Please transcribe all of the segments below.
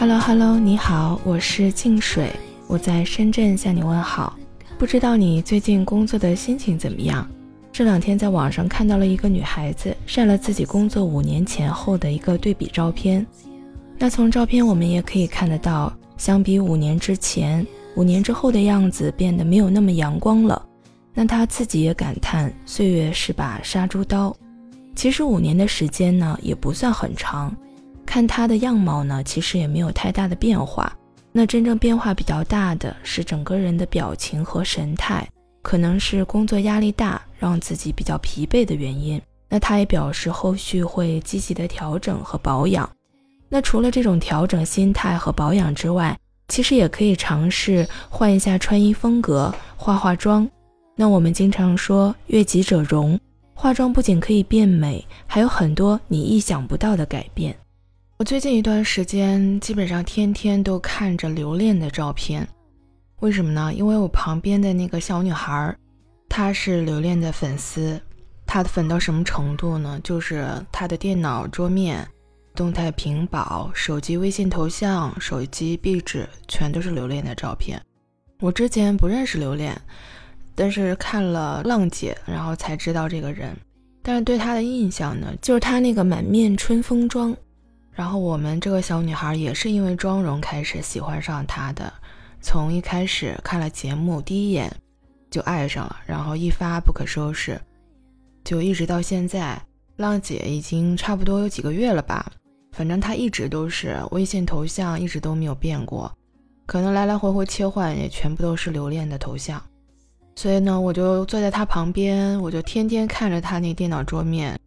Hello Hello，你好，我是静水，我在深圳向你问好。不知道你最近工作的心情怎么样？这两天在网上看到了一个女孩子晒了自己工作五年前后的一个对比照片。那从照片我们也可以看得到，相比五年之前，五年之后的样子变得没有那么阳光了。那她自己也感叹，岁月是把杀猪刀。其实五年的时间呢，也不算很长。看他的样貌呢，其实也没有太大的变化。那真正变化比较大的是整个人的表情和神态，可能是工作压力大让自己比较疲惫的原因。那他也表示后续会积极的调整和保养。那除了这种调整心态和保养之外，其实也可以尝试换一下穿衣风格，化化妆。那我们经常说悦己者容，化妆不仅可以变美，还有很多你意想不到的改变。我最近一段时间基本上天天都看着留恋的照片，为什么呢？因为我旁边的那个小女孩，她是留恋的粉丝，她的粉到什么程度呢？就是她的电脑桌面、动态屏保、手机微信头像、手机壁纸，全都是留恋的照片。我之前不认识留恋，但是看了浪姐，然后才知道这个人。但是对她的印象呢，就是她那个满面春风妆。然后我们这个小女孩也是因为妆容开始喜欢上他的，从一开始看了节目第一眼就爱上了，然后一发不可收拾，就一直到现在。浪姐已经差不多有几个月了吧，反正她一直都是微信头像一直都没有变过，可能来来回回切换也全部都是留恋的头像。所以呢，我就坐在她旁边，我就天天看着她那电脑桌面。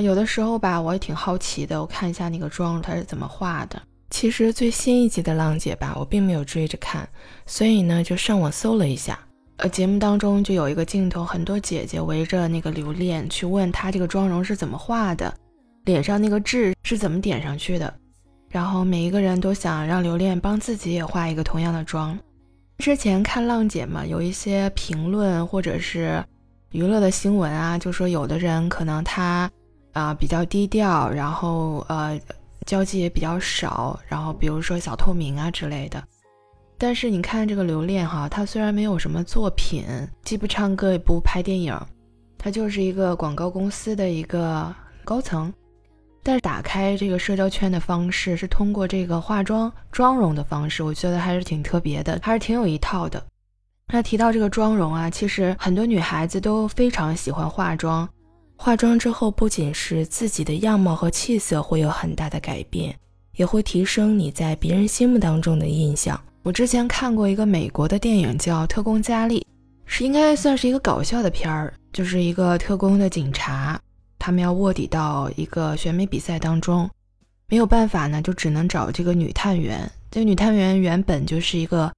有的时候吧，我也挺好奇的，我看一下那个妆她是怎么画的。其实最新一集的浪姐吧，我并没有追着看，所以呢就上网搜了一下。呃，节目当中就有一个镜头，很多姐姐围着那个留恋去问她这个妆容是怎么画的，脸上那个痣是怎么点上去的。然后每一个人都想让留恋帮自己也画一个同样的妆。之前看浪姐嘛，有一些评论或者是娱乐的新闻啊，就说有的人可能他。啊，比较低调，然后呃，交际也比较少，然后比如说小透明啊之类的。但是你看这个刘恋哈，他虽然没有什么作品，既不唱歌也不拍电影，他就是一个广告公司的一个高层。但是打开这个社交圈的方式是通过这个化妆妆容的方式，我觉得还是挺特别的，还是挺有一套的。那提到这个妆容啊，其实很多女孩子都非常喜欢化妆。化妆之后，不仅是自己的样貌和气色会有很大的改变，也会提升你在别人心目当中的印象。我之前看过一个美国的电影叫《特工佳丽》，是应该算是一个搞笑的片儿，就是一个特工的警察，他们要卧底到一个选美比赛当中，没有办法呢，就只能找这个女探员。这个女探员原本就是一个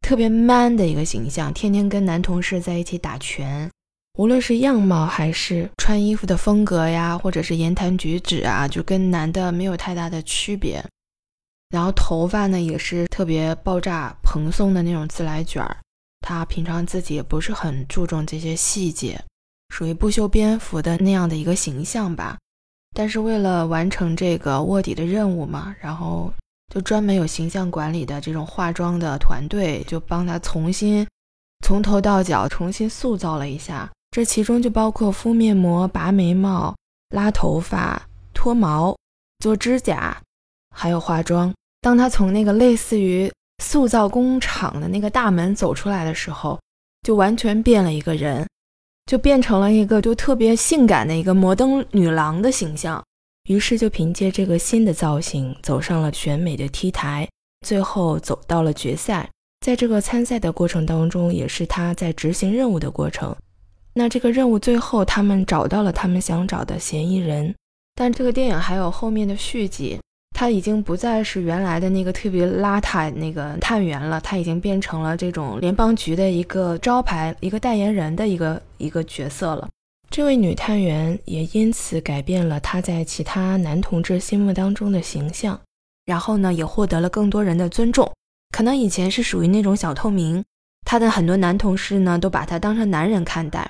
特别 man 的一个形象，天天跟男同事在一起打拳。无论是样貌还是穿衣服的风格呀，或者是言谈举止啊，就跟男的没有太大的区别。然后头发呢，也是特别爆炸蓬松的那种自来卷儿。他平常自己也不是很注重这些细节，属于不修边幅的那样的一个形象吧。但是为了完成这个卧底的任务嘛，然后就专门有形象管理的这种化妆的团队，就帮他重新从头到脚重新塑造了一下。这其中就包括敷面膜、拔眉毛、拉头发、脱毛、做指甲，还有化妆。当他从那个类似于塑造工厂的那个大门走出来的时候，就完全变了一个人，就变成了一个就特别性感的一个摩登女郎的形象。于是就凭借这个新的造型走上了选美的 T 台，最后走到了决赛。在这个参赛的过程当中，也是他在执行任务的过程。那这个任务最后，他们找到了他们想找的嫌疑人，但这个电影还有后面的续集，他已经不再是原来的那个特别邋遢那个探员了，他已经变成了这种联邦局的一个招牌、一个代言人的一个一个角色了。这位女探员也因此改变了她在其他男同志心目当中的形象，然后呢，也获得了更多人的尊重。可能以前是属于那种小透明，她的很多男同事呢都把她当成男人看待。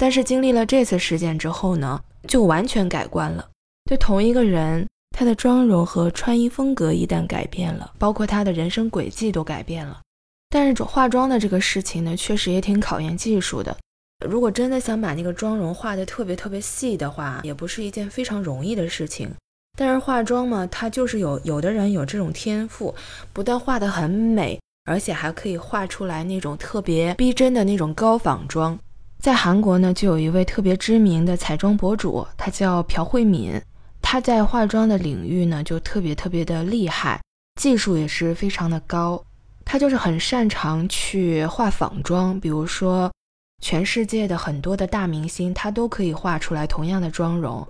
但是经历了这次事件之后呢，就完全改观了。对同一个人，她的妆容和穿衣风格一旦改变了，包括她的人生轨迹都改变了。但是化妆的这个事情呢，确实也挺考验技术的。如果真的想把那个妆容画得特别特别细的话，也不是一件非常容易的事情。但是化妆嘛，它就是有有的人有这种天赋，不但画得很美，而且还可以画出来那种特别逼真的那种高仿妆。在韩国呢，就有一位特别知名的彩妆博主，他叫朴慧敏，他在化妆的领域呢就特别特别的厉害，技术也是非常的高。他就是很擅长去画仿妆，比如说全世界的很多的大明星，他都可以画出来同样的妆容。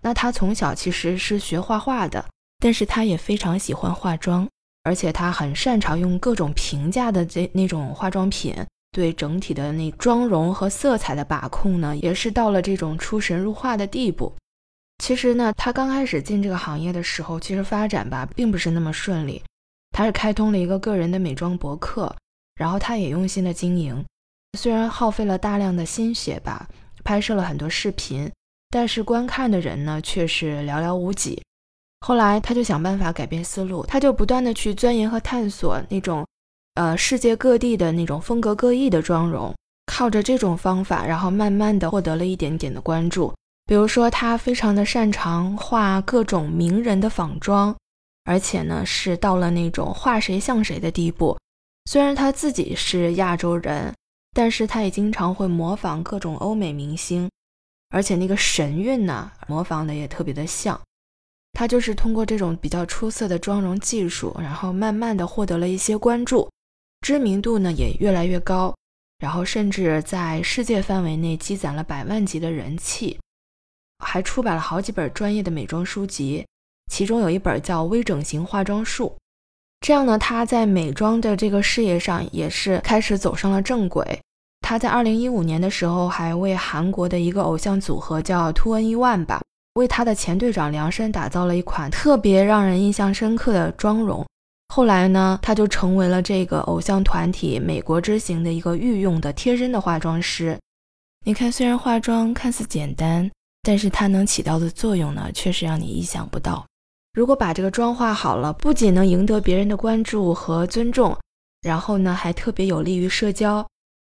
那他从小其实是学画画的，但是他也非常喜欢化妆，而且他很擅长用各种平价的这那种化妆品，对整体的那妆容和色彩的把控呢，也是到了这种出神入化的地步。其实呢，他刚开始进这个行业的时候，其实发展吧并不是那么顺利。他是开通了一个个人的美妆博客，然后他也用心的经营，虽然耗费了大量的心血吧，拍摄了很多视频，但是观看的人呢却是寥寥无几。后来他就想办法改变思路，他就不断的去钻研和探索那种，呃，世界各地的那种风格各异的妆容，靠着这种方法，然后慢慢的获得了一点点的关注。比如说，他非常的擅长画各种名人的仿妆。而且呢，是到了那种画谁像谁的地步。虽然他自己是亚洲人，但是他也经常会模仿各种欧美明星，而且那个神韵呢，模仿的也特别的像。他就是通过这种比较出色的妆容技术，然后慢慢的获得了一些关注，知名度呢也越来越高，然后甚至在世界范围内积攒了百万级的人气，还出版了好几本专业的美妆书籍。其中有一本叫《微整形化妆术》，这样呢，他在美妆的这个事业上也是开始走上了正轨。他在二零一五年的时候，还为韩国的一个偶像组合叫 Two N E One 吧，为他的前队长量身打造了一款特别让人印象深刻的妆容。后来呢，他就成为了这个偶像团体美国之行的一个御用的贴身的化妆师。你看，虽然化妆看似简单，但是它能起到的作用呢，却是让你意想不到。如果把这个妆化好了，不仅能赢得别人的关注和尊重，然后呢，还特别有利于社交，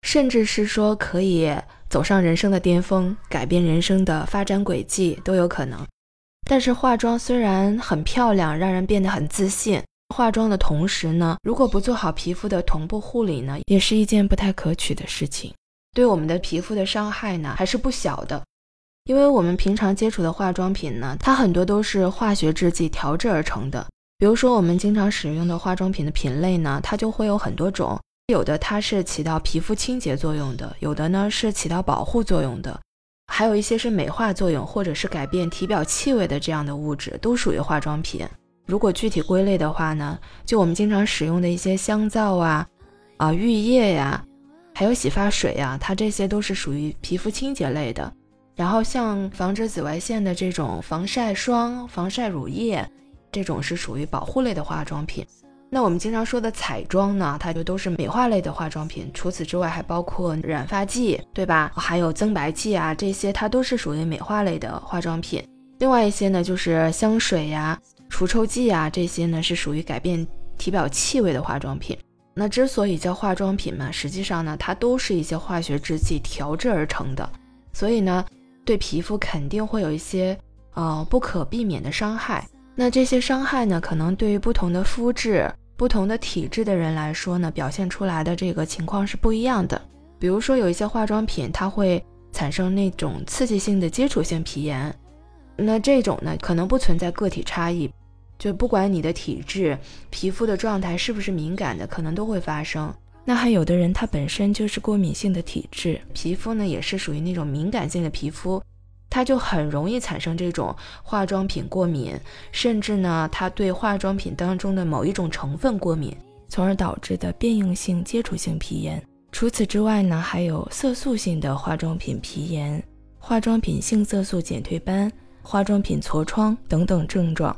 甚至是说可以走上人生的巅峰，改变人生的发展轨迹都有可能。但是化妆虽然很漂亮，让人变得很自信，化妆的同时呢，如果不做好皮肤的同步护理呢，也是一件不太可取的事情，对我们的皮肤的伤害呢，还是不小的。因为我们平常接触的化妆品呢，它很多都是化学制剂调制而成的。比如说，我们经常使用的化妆品的品类呢，它就会有很多种。有的它是起到皮肤清洁作用的，有的呢是起到保护作用的，还有一些是美化作用或者是改变体表气味的这样的物质，都属于化妆品。如果具体归类的话呢，就我们经常使用的一些香皂啊、啊浴液呀，还有洗发水呀，它这些都是属于皮肤清洁类的。然后像防止紫外线的这种防晒霜、防晒乳液，这种是属于保护类的化妆品。那我们经常说的彩妆呢，它就都是美化类的化妆品。除此之外，还包括染发剂，对吧？还有增白剂啊，这些它都是属于美化类的化妆品。另外一些呢，就是香水呀、除臭剂啊，这些呢是属于改变体表气味的化妆品。那之所以叫化妆品嘛，实际上呢，它都是一些化学制剂调制而成的，所以呢。对皮肤肯定会有一些呃不可避免的伤害。那这些伤害呢，可能对于不同的肤质、不同的体质的人来说呢，表现出来的这个情况是不一样的。比如说，有一些化妆品它会产生那种刺激性的接触性皮炎，那这种呢，可能不存在个体差异，就不管你的体质、皮肤的状态是不是敏感的，可能都会发生。那还有的人，他本身就是过敏性的体质，皮肤呢也是属于那种敏感性的皮肤，他就很容易产生这种化妆品过敏，甚至呢，他对化妆品当中的某一种成分过敏，从而导致的变应性接触性皮炎。除此之外呢，还有色素性的化妆品皮炎、化妆品性色素减退斑、化妆品痤疮等等症状。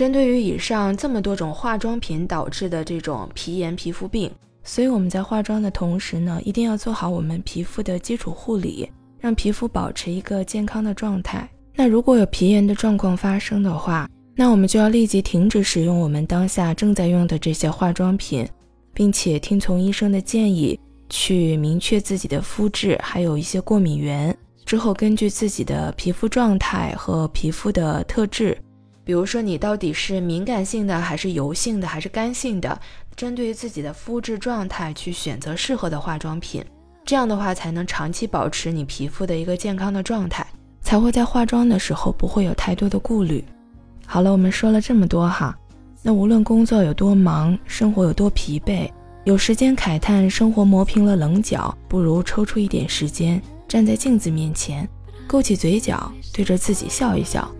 针对于以上这么多种化妆品导致的这种皮炎皮肤病。所以我们在化妆的同时呢，一定要做好我们皮肤的基础护理，让皮肤保持一个健康的状态。那如果有皮炎的状况发生的话，那我们就要立即停止使用我们当下正在用的这些化妆品，并且听从医生的建议，去明确自己的肤质还有一些过敏源。之后根据自己的皮肤状态和皮肤的特质，比如说你到底是敏感性的还是油性的还是干性的，针对于自己的肤质状态去选择适合的化妆品。这样的话才能长期保持你皮肤的一个健康的状态，才会在化妆的时候不会有太多的顾虑。好了，我们说了这么多哈，那无论工作有多忙，生活有多疲惫，有时间慨叹生活磨平了棱角，不如抽出一点时间。站在镜子面前，勾起嘴角，对着自己笑一笑，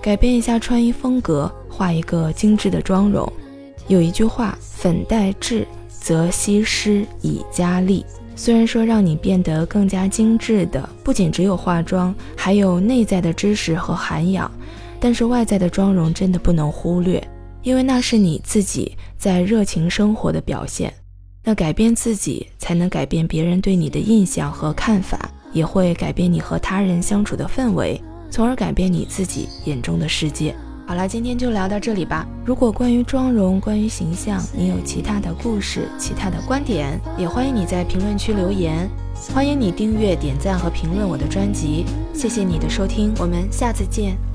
改变一下穿衣风格，画一个精致的妆容。有一句话：“粉黛质，则熹湿以加丽。”虽然说让你变得更加精致的，不仅只有化妆，还有内在的知识和涵养，但是外在的妆容真的不能忽略，因为那是你自己在热情生活的表现。那改变自己，才能改变别人对你的印象和看法。也会改变你和他人相处的氛围，从而改变你自己眼中的世界。好了，今天就聊到这里吧。如果关于妆容、关于形象，你有其他的故事、其他的观点，也欢迎你在评论区留言。欢迎你订阅、点赞和评论我的专辑。谢谢你的收听，我们下次见。